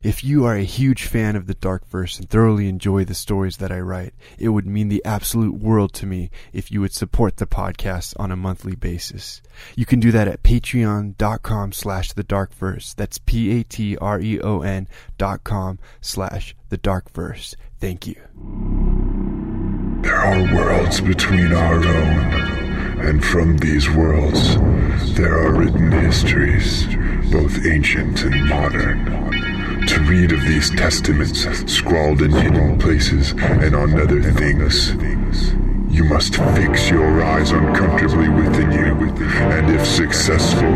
If you are a huge fan of the Dark Verse and thoroughly enjoy the stories that I write, it would mean the absolute world to me if you would support the podcast on a monthly basis. You can do that at patreon.com slash the dark verse. That's P-A-T-R-E-O-N dot com slash the dark verse. Thank you. There are worlds between our own, and from these worlds there are written histories, both ancient and modern. Read of these testaments scrawled in hidden places and on other things, you must fix your eyes uncomfortably within you, and if successful,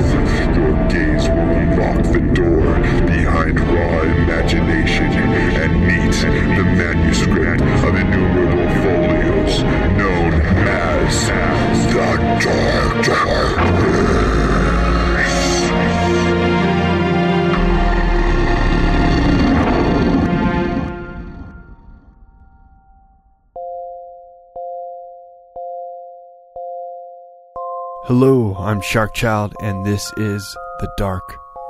your gaze will unlock the door behind raw imagination and meet the manuscript Hello, I'm Sharkchild, and this is The Dark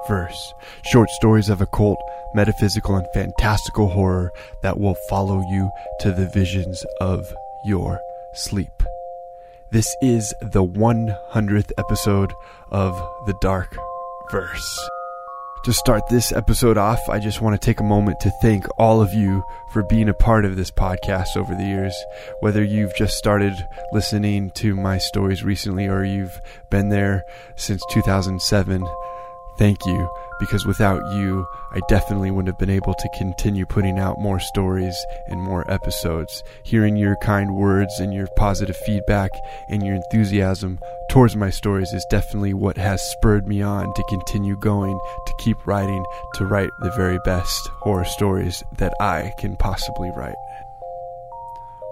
Verse. Short stories of occult, metaphysical, and fantastical horror that will follow you to the visions of your sleep. This is the 100th episode of The Dark Verse. To start this episode off, I just want to take a moment to thank all of you for being a part of this podcast over the years. Whether you've just started listening to my stories recently or you've been there since 2007, thank you because without you, I definitely wouldn't have been able to continue putting out more stories and more episodes. Hearing your kind words and your positive feedback and your enthusiasm towards my stories is definitely what has spurred me on to continue going, to keep writing, to write the very best horror stories that I can possibly write.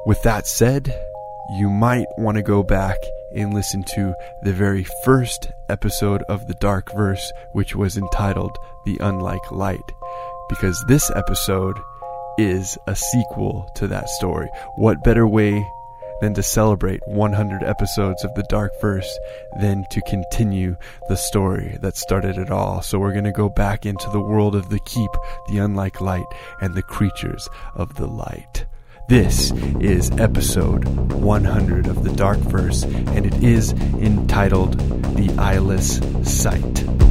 With that said, you might want to go back and listen to the very first episode of The Dark Verse, which was entitled The Unlike Light, because this episode is a sequel to that story. What better way than to celebrate 100 episodes of The Dark Verse than to continue the story that started it all? So we're going to go back into the world of the Keep, the Unlike Light, and the creatures of the light. This is episode 100 of the Dark Verse, and it is entitled The Eyeless Sight.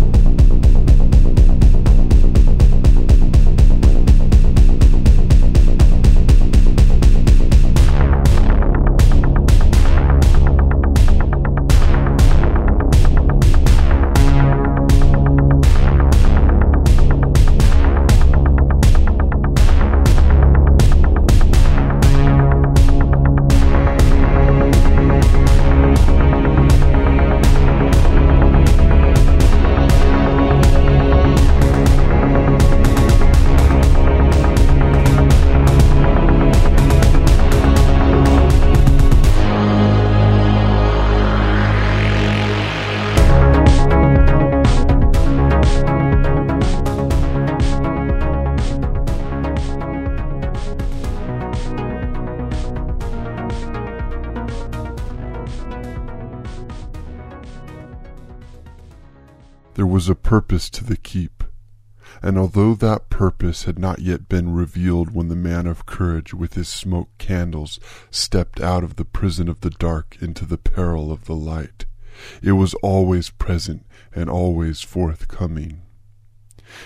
Purpose to the keep, and although that purpose had not yet been revealed when the man of courage with his smoke candles stepped out of the prison of the dark into the peril of the light, it was always present and always forthcoming.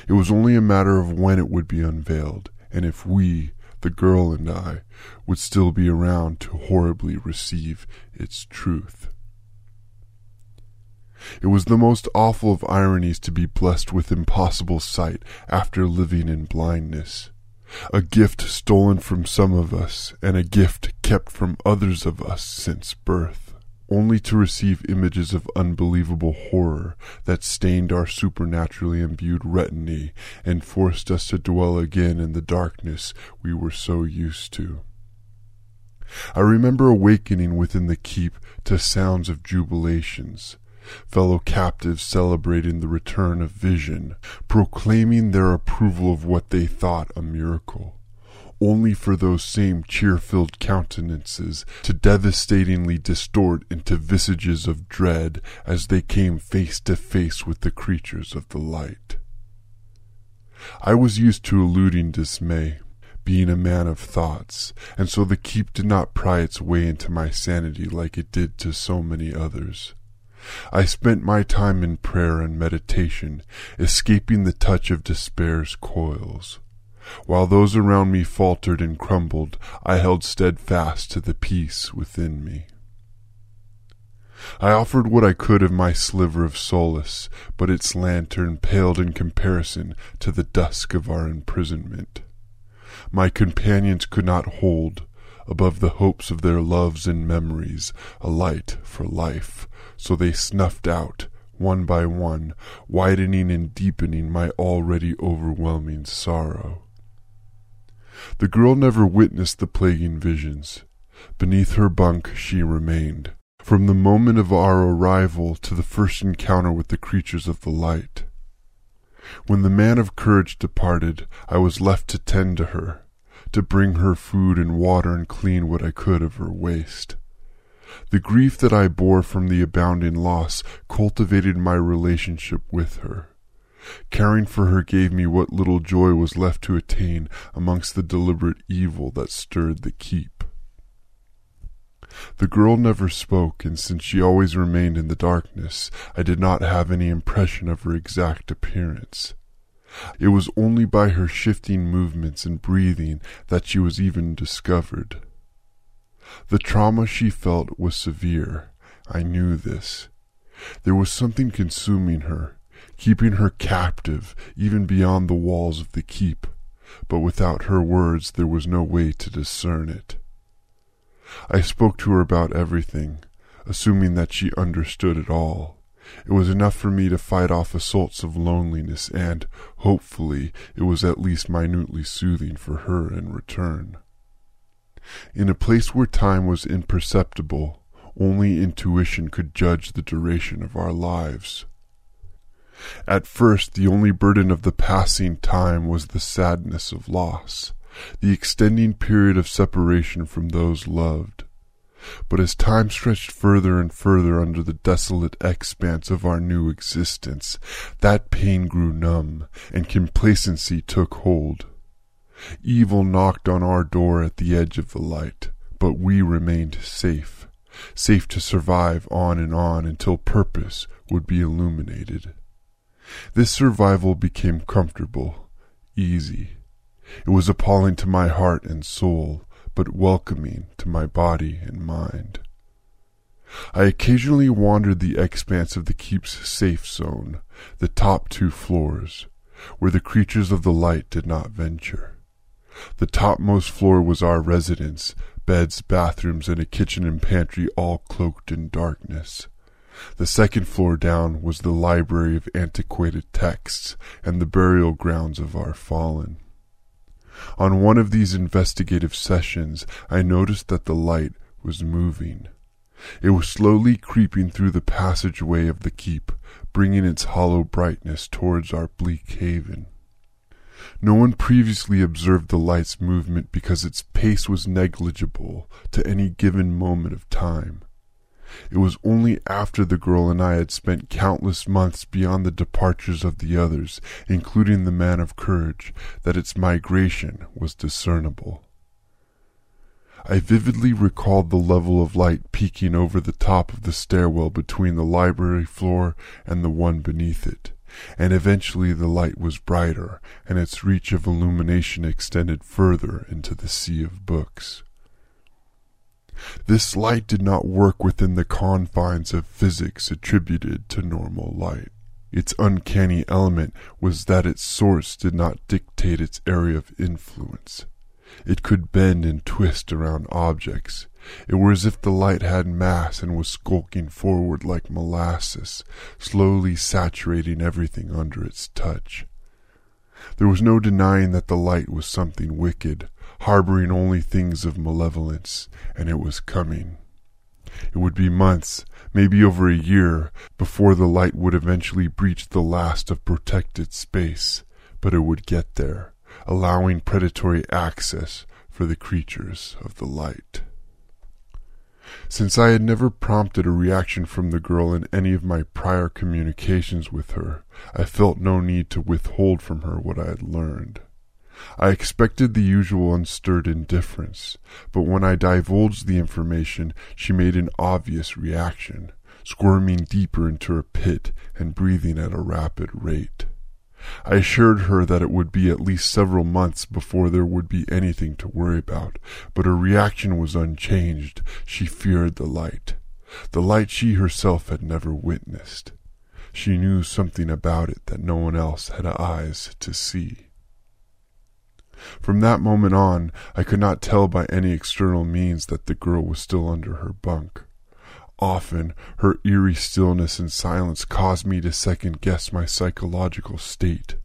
It was only a matter of when it would be unveiled, and if we, the girl and I, would still be around to horribly receive its truth. It was the most awful of ironies to be blessed with impossible sight after living in blindness. A gift stolen from some of us, and a gift kept from others of us since birth, only to receive images of unbelievable horror that stained our supernaturally imbued retinae and forced us to dwell again in the darkness we were so used to. I remember awakening within the keep to sounds of jubilations, fellow captives celebrating the return of vision, proclaiming their approval of what they thought a miracle, only for those same cheer-filled countenances to devastatingly distort into visages of dread as they came face to face with the creatures of the light. I was used to eluding dismay, being a man of thoughts, and so the keep did not pry its way into my sanity like it did to so many others. I spent my time in prayer and meditation, escaping the touch of despair's coils. While those around me faltered and crumbled, I held steadfast to the peace within me. I offered what I could of my sliver of solace, but its lantern paled in comparison to the dusk of our imprisonment. My companions could not hold, above the hopes of their loves and memories, a light for life, so they snuffed out, one by one, widening and deepening my already overwhelming sorrow. The girl never witnessed the plaguing visions. Beneath her bunk she remained, from the moment of our arrival to the first encounter with the creatures of the light. When the man of courage departed, I was left to tend to her, to bring her food and water and clean what I could of her waste. The grief that I bore from the abounding loss cultivated my relationship with her. Caring for her gave me what little joy was left to attain amongst the deliberate evil that stirred the keep. The girl never spoke, and since she always remained in the darkness, I did not have any impression of her exact appearance. It was only by her shifting movements and breathing that she was even discovered. The trauma she felt was severe. I knew this. There was something consuming her, keeping her captive even beyond the walls of the keep, but without her words there was no way to discern it. I spoke to her about everything, assuming that she understood it all. It was enough for me to fight off assaults of loneliness, and, hopefully, it was at least minutely soothing for her in return. In a place where time was imperceptible, only intuition could judge the duration of our lives. At first, the only burden of the passing time was the sadness of loss, the extending period of separation from those loved. But as time stretched further and further under the desolate expanse of our new existence, that pain grew numb, and complacency took hold. Evil knocked on our door at the edge of the light, but we remained safe, safe to survive on and on until purpose would be illuminated. This survival became comfortable, easy. It was appalling to my heart and soul, but welcoming to my body and mind. I occasionally wandered the expanse of the keep's safe zone, the top two floors, where the creatures of the light did not venture. The topmost floor was our residence, beds, bathrooms, and a kitchen and pantry all cloaked in darkness. The second floor down was the library of antiquated texts and the burial grounds of our fallen. On one of these investigative sessions, I noticed that the light was moving. It was slowly creeping through the passageway of the keep, bringing its hollow brightness towards our bleak haven. No one previously observed the light's movement because its pace was negligible to any given moment of time. It was only after the girl and I had spent countless months beyond the departures of the others, including the man of courage, that its migration was discernible. I vividly recalled the level of light peeking over the top of the stairwell between the library floor and the one beneath it, and eventually the light was brighter, and its reach of illumination extended further into the sea of books. This light did not work within the confines of physics attributed to normal light. Its uncanny element was that its source did not dictate its area of influence. It could bend and twist around objects. It were as if the light had mass and was skulking forward like molasses, slowly saturating everything under its touch. There was no denying that the light was something wicked, harboring only things of malevolence, and it was coming. It would be months, maybe over a year, before the light would eventually breach the last of protected space, but it would get there, allowing predatory access for the creatures of the light. Since I had never prompted a reaction from the girl in any of my prior communications with her, I felt no need to withhold from her what I had learned. I expected the usual unstirred indifference, but when I divulged the information, she made an obvious reaction, squirming deeper into her pit and breathing at a rapid rate. I assured her that it would be at least several months before there would be anything to worry about, but her reaction was unchanged. She feared the light, the light she herself had never witnessed. She knew something about it that no one else had eyes to see. From that moment on, I could not tell by any external means that the girl was still under her bunk. Often, her eerie stillness and silence caused me to second guess my psychological state.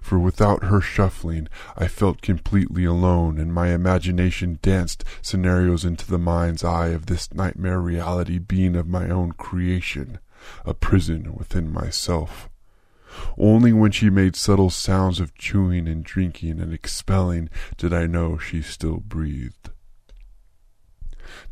For without her shuffling, I felt completely alone, and my imagination danced scenarios into the mind's eye of this nightmare reality being of my own creation, a prison within myself. Only when she made subtle sounds of chewing and drinking and expelling did I know she still breathed.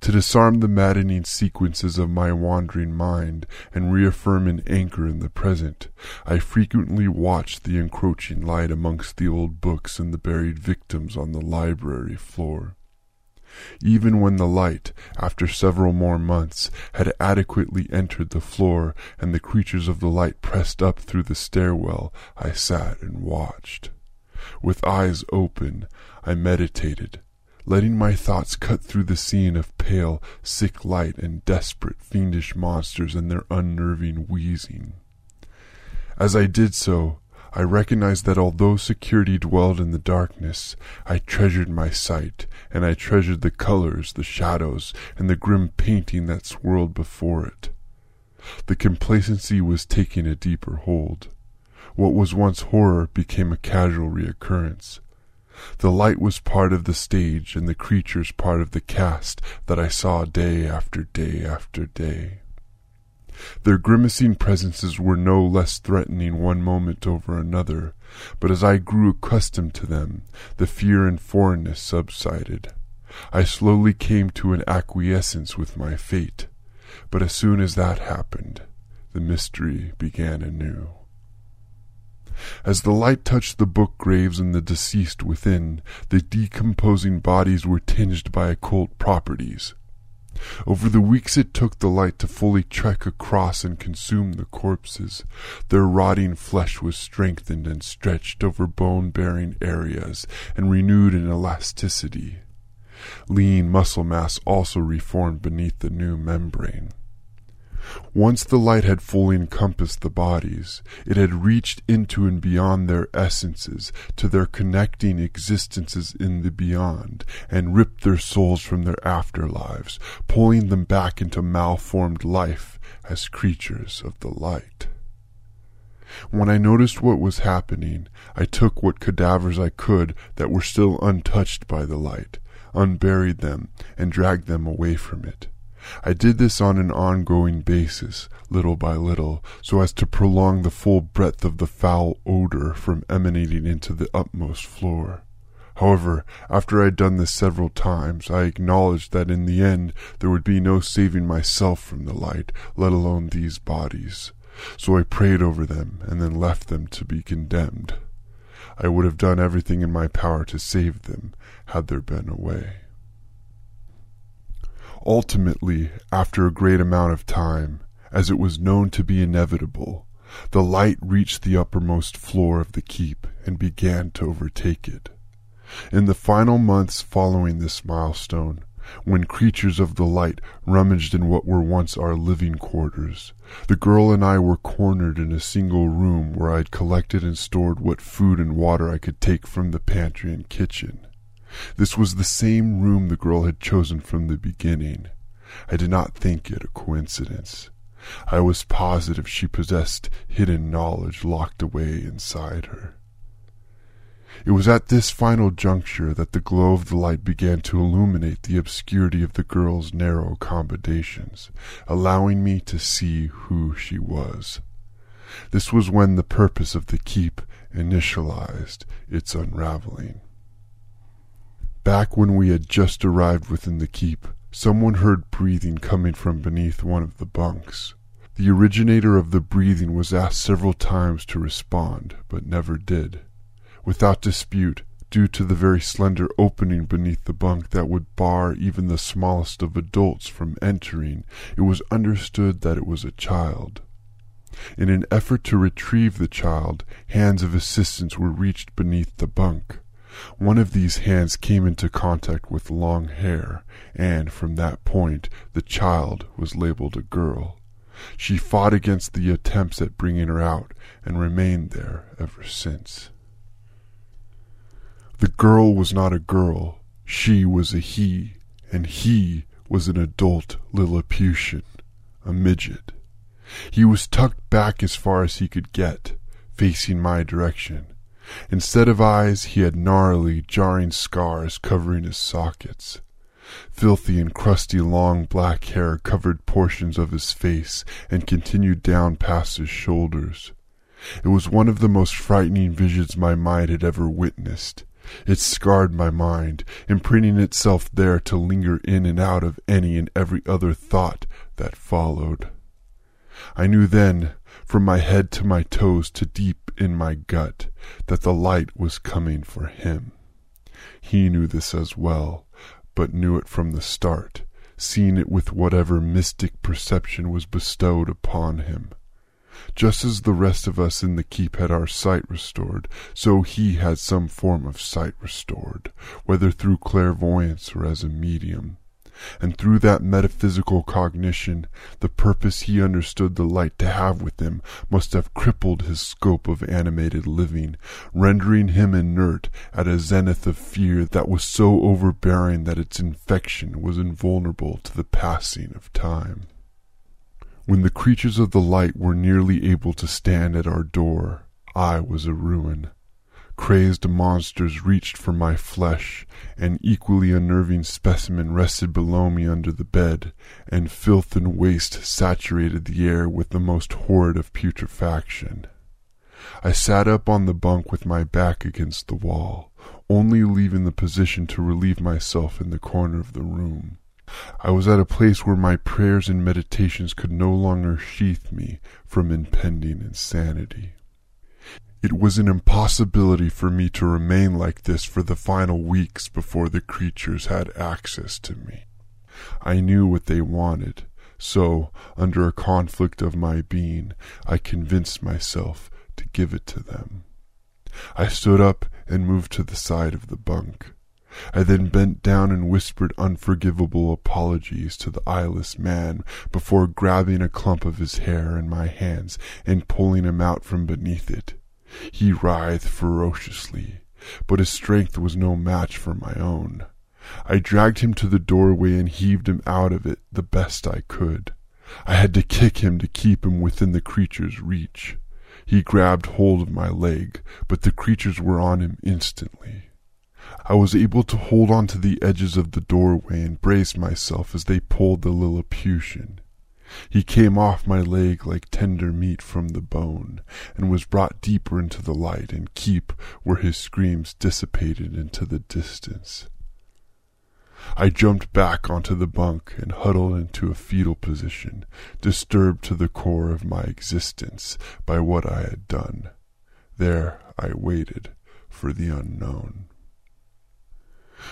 To disarm the maddening sequences of my wandering mind and reaffirm an anchor in the present, I frequently watched the encroaching light amongst the old books and the buried victims on the library floor. Even when the light, after several more months, had adequately entered the floor and the creatures of the light pressed up through the stairwell, I sat and watched. With eyes open, I meditated, letting my thoughts cut through the scene of pale, sick light and desperate, fiendish monsters and their unnerving wheezing. As I did so, I recognized that although security dwelled in the darkness, I treasured my sight, and I treasured the colors, the shadows, and the grim painting that swirled before it. The complacency was taking a deeper hold. What was once horror became a casual reoccurrence. The light was part of the stage and the creatures part of the cast that I saw day after day after day. Their grimacing presences were no less threatening one moment over another, but as I grew accustomed to them, the fear and foreignness subsided. I slowly came to an acquiescence with my fate, but as soon as that happened, the mystery began anew. As the light touched the book graves and the deceased within, the decomposing bodies were tinged by occult properties. Over the weeks it took the light to fully trek across and consume the corpses, their rotting flesh was strengthened and stretched over bone-bearing areas and renewed in elasticity. Lean muscle mass also reformed beneath the new membrane. Once the light had fully encompassed the bodies, it had reached into and beyond their essences to their connecting existences in the beyond, and ripped their souls from their afterlives, pulling them back into malformed life as creatures of the light. When I noticed what was happening, I took what cadavers I could that were still untouched by the light, unburied them, and dragged them away from it. I did this on an ongoing basis, little by little, so as to prolong the full breadth of the foul odor from emanating into the upmost floor. However, after I had done this several times, I acknowledged that in the end there would be no saving myself from the light, let alone these bodies. So I prayed over them and then left them to be condemned. I would have done everything in my power to save them had there been a way. Ultimately, after a great amount of time, as it was known to be inevitable, the light reached the uppermost floor of the keep and began to overtake it. In the final months following this milestone, when creatures of the light rummaged in what were once our living quarters, the girl and I were cornered in a single room where I had collected and stored what food and water I could take from the pantry and kitchen. This was the same room the girl had chosen from the beginning. I did not think it a coincidence. I was positive she possessed hidden knowledge locked away inside her. It was at this final juncture that the glow of the light began to illuminate the obscurity of the girl's narrow accommodations, allowing me to see who she was. This was when the purpose of the keep initialized its unraveling. Back when we had just arrived within the keep, Someone heard breathing coming from beneath one of the bunks. The originator of the breathing was asked several times to respond, but never did. Without dispute, due to the very slender opening beneath the bunk that would bar even the smallest of adults from entering, it was understood that it was a child. In an effort to retrieve the child, hands of assistance were reached beneath the bunk. One of these hands came into contact with long hair, and from that point the child was labeled a girl. She fought against the attempts at bringing her out and remained there ever since. The girl was not a girl, she was a he, and he was an adult Lilliputian, a midget. He was tucked back as far as he could get, facing my direction. Instead of eyes, he had gnarly, jarring scars covering his sockets. Filthy and crusty long black hair covered portions of his face and continued down past his shoulders. It was one of the most frightening visions my mind had ever witnessed. It scarred my mind, imprinting itself there to linger in and out of any and every other thought that followed. I knew then, from my head to my toes to deep in my gut, that the light was coming for him. He knew this as well, but knew it from the start, seeing it with whatever mystic perception was bestowed upon him. Just as the rest of us in the keep had our sight restored, so he had some form of sight restored, whether through clairvoyance or as a medium. And through that metaphysical cognition, the purpose he understood the light to have with him must have crippled his scope of animated living, rendering him inert at a zenith of fear that was so overbearing that its infection was invulnerable to the passing of time. When the creatures of the light were nearly able to stand at our door, I was a ruin. Crazed monsters reached for my flesh, an equally unnerving specimen rested below me under the bed, and filth and waste saturated the air with the most horrid of putrefaction. I sat up on the bunk with my back against the wall, only leaving the position to relieve myself in the corner of the room. I was at a place where my prayers and meditations could no longer sheath me from impending insanity. It was an impossibility for me to remain like this for the final weeks before the creatures had access to me. I knew what they wanted, so, under a conflict of my being, I convinced myself to give it to them. I stood up and moved to the side of the bunk. I then bent down and whispered unforgivable apologies to the eyeless man before grabbing a clump of his hair in my hands and pulling him out from beneath it. He writhed ferociously, but his strength was no match for my own. I dragged him to the doorway and heaved him out of it the best I could. I had to kick him to keep him within the creature's reach. He grabbed hold of my leg, but the creatures were on him instantly. I was able to hold on to the edges of the doorway and brace myself as they pulled the Lilliputian. He came off my leg like tender meat from the bone, and was brought deeper into the light and keep where his screams dissipated into the distance. I jumped back onto the bunk and huddled into a fetal position, disturbed to the core of my existence by what I had done. There I waited for the unknown.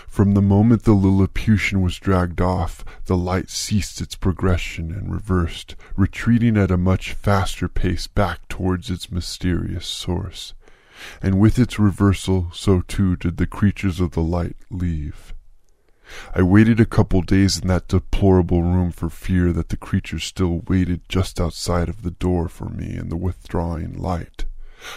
From the moment the Lilliputian was dragged off, the light ceased its progression and reversed, retreating at a much faster pace back towards its mysterious source. And with its reversal, so too did the creatures of the light leave. I waited a couple days in that deplorable room for fear that the creatures still waited just outside of the door for me in the withdrawing light.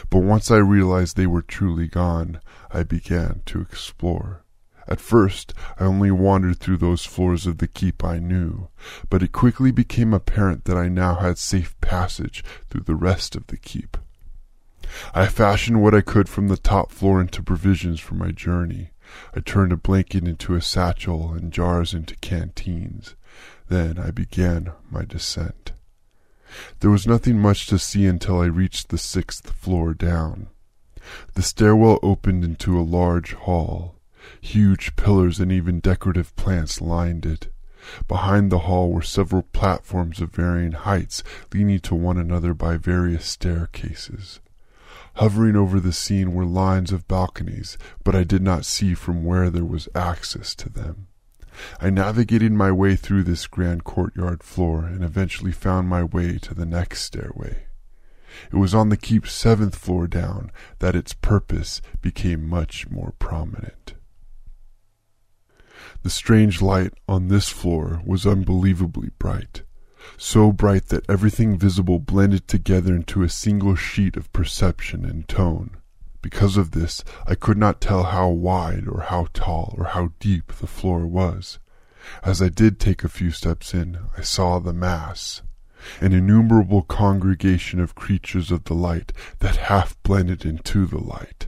But once I realized they were truly gone, I began to explore. At first, I only wandered through those floors of the keep I knew, but it quickly became apparent that I now had safe passage through the rest of the keep. I fashioned what I could from the top floor into provisions for my journey. I turned a blanket into a satchel and jars into canteens. Then I began my descent. There was nothing much to see until I reached the sixth floor down. The stairwell opened into a large hall. Huge pillars and even decorative plants lined it. Behind the hall were several platforms of varying heights leading to one another by various staircases. Hovering over the scene were lines of balconies, but I did not see from where there was access to them. I navigated my way through this grand courtyard floor and eventually found my way to the next stairway. It was on the keep's seventh floor down that its purpose became much more prominent. The strange light on this floor was unbelievably bright, so bright that everything visible blended together into a single sheet of perception and tone. Because of this, I could not tell how wide or how tall or how deep the floor was. As I did take a few steps in, I saw the mass, an innumerable congregation of creatures of the light that half blended into the light.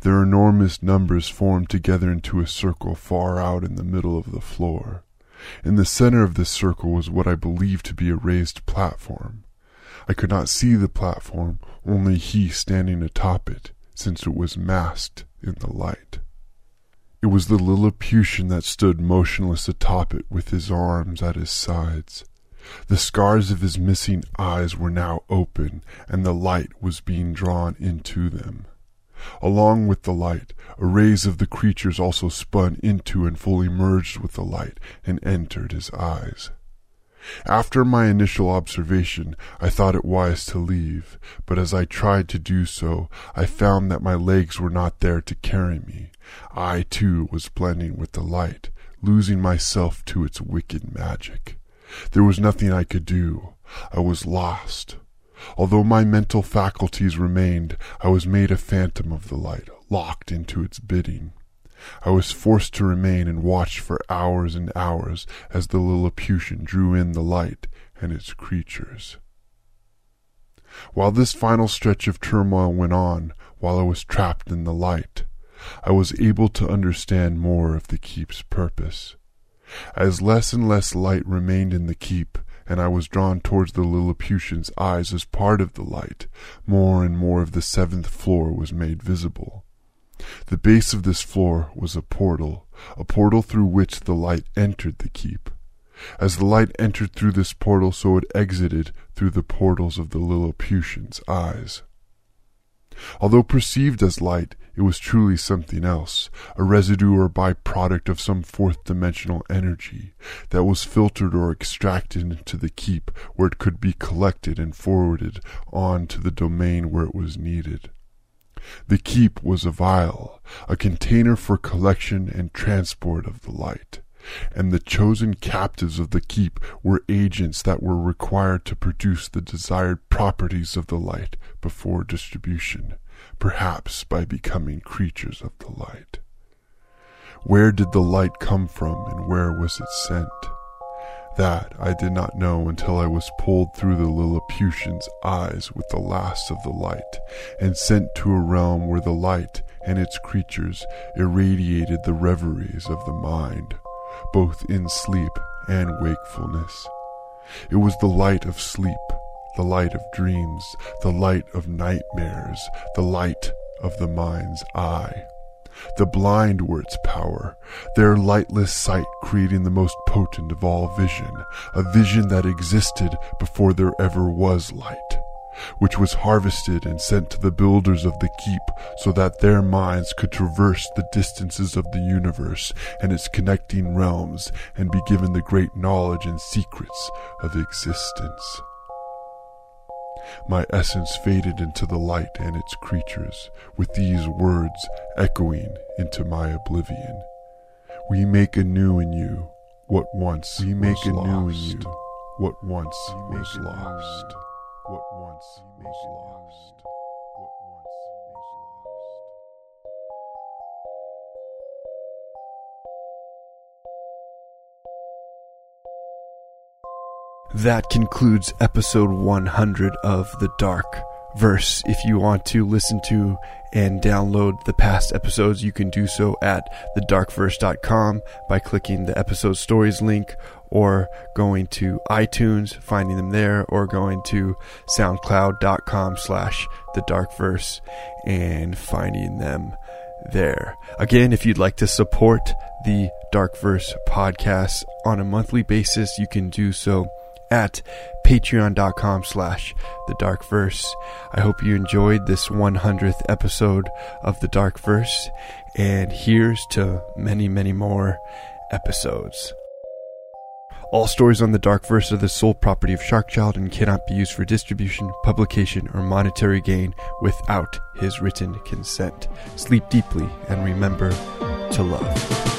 Their enormous numbers formed together into a circle far out in the middle of the floor. In the center of this circle was what I believed to be a raised platform. I could not see the platform, only he standing atop it, since it was masked in the light. It was the Lilliputian that stood motionless atop it with his arms at his sides. The scars of his missing eyes were now open, and the light was being drawn into them. Along with the light, arrays of the creatures also spun into and fully merged with the light and entered his eyes. After my initial observation, I thought it wise to leave, but as I tried to do so, I found that my legs were not there to carry me. I, too, was blending with the light, losing myself to its wicked magic. There was nothing I could do. I was lost. Although my mental faculties remained, I was made a phantom of the light, locked into its bidding. I was forced to remain and watch for hours and hours as the Lilliputian drew in the light and its creatures. While this final stretch of turmoil went on, while I was trapped in the light, I was able to understand more of the keep's purpose. As less and less light remained in the keep, and I was drawn towards the Lilliputian's eyes as part of the light, more and more of the seventh floor was made visible. The base of this floor was a portal, a portal through which the light entered the keep. As the light entered through this portal, so it exited through the portals of the Lilliputian's eyes. Although perceived as light, it was truly something else, a residue or byproduct of some fourth dimensional energy that was filtered or extracted into the keep where it could be collected and forwarded on to the domain where it was needed. The keep was a vial, a container for collection and transport of the light and the chosen captives of the keep were agents that were required to produce the desired properties of the light before distribution, perhaps by becoming creatures of the light. Where did the light come from and where was it sent? That I did not know until I was pulled through the Lilliputian's eyes with the last of the light and sent to a realm where the light and its creatures irradiated the reveries of the mind both in sleep and wakefulness. It was the light of sleep, the light of dreams, the light of nightmares, the light of the mind's eye. The blind were its power, their lightless sight creating the most potent of all vision, a vision that existed before there ever was light which was harvested and sent to the builders of the keep so that their minds could traverse the distances of the universe and its connecting realms and be given the great knowledge and secrets of existence. My essence faded into the light and its creatures, with these words echoing into my oblivion. We make anew in you what once we make anew lost. in you what once was lost what once was lost. What once That concludes episode 100 of The Dark Verse. If you want to listen to and download the past episodes, you can do so at thedarkverse.com by clicking the episode stories link or going to iTunes, finding them there, or going to soundcloud.com slash the darkverse and finding them there. Again, if you'd like to support the Dark Verse podcasts on a monthly basis, you can do so at patreon.com slash the dark verse. I hope you enjoyed this 100th episode of the dark verse and here's to many many more episodes. All stories on the dark verse are the sole property of sharkchild and cannot be used for distribution publication or monetary gain without his written consent. Sleep deeply and remember to love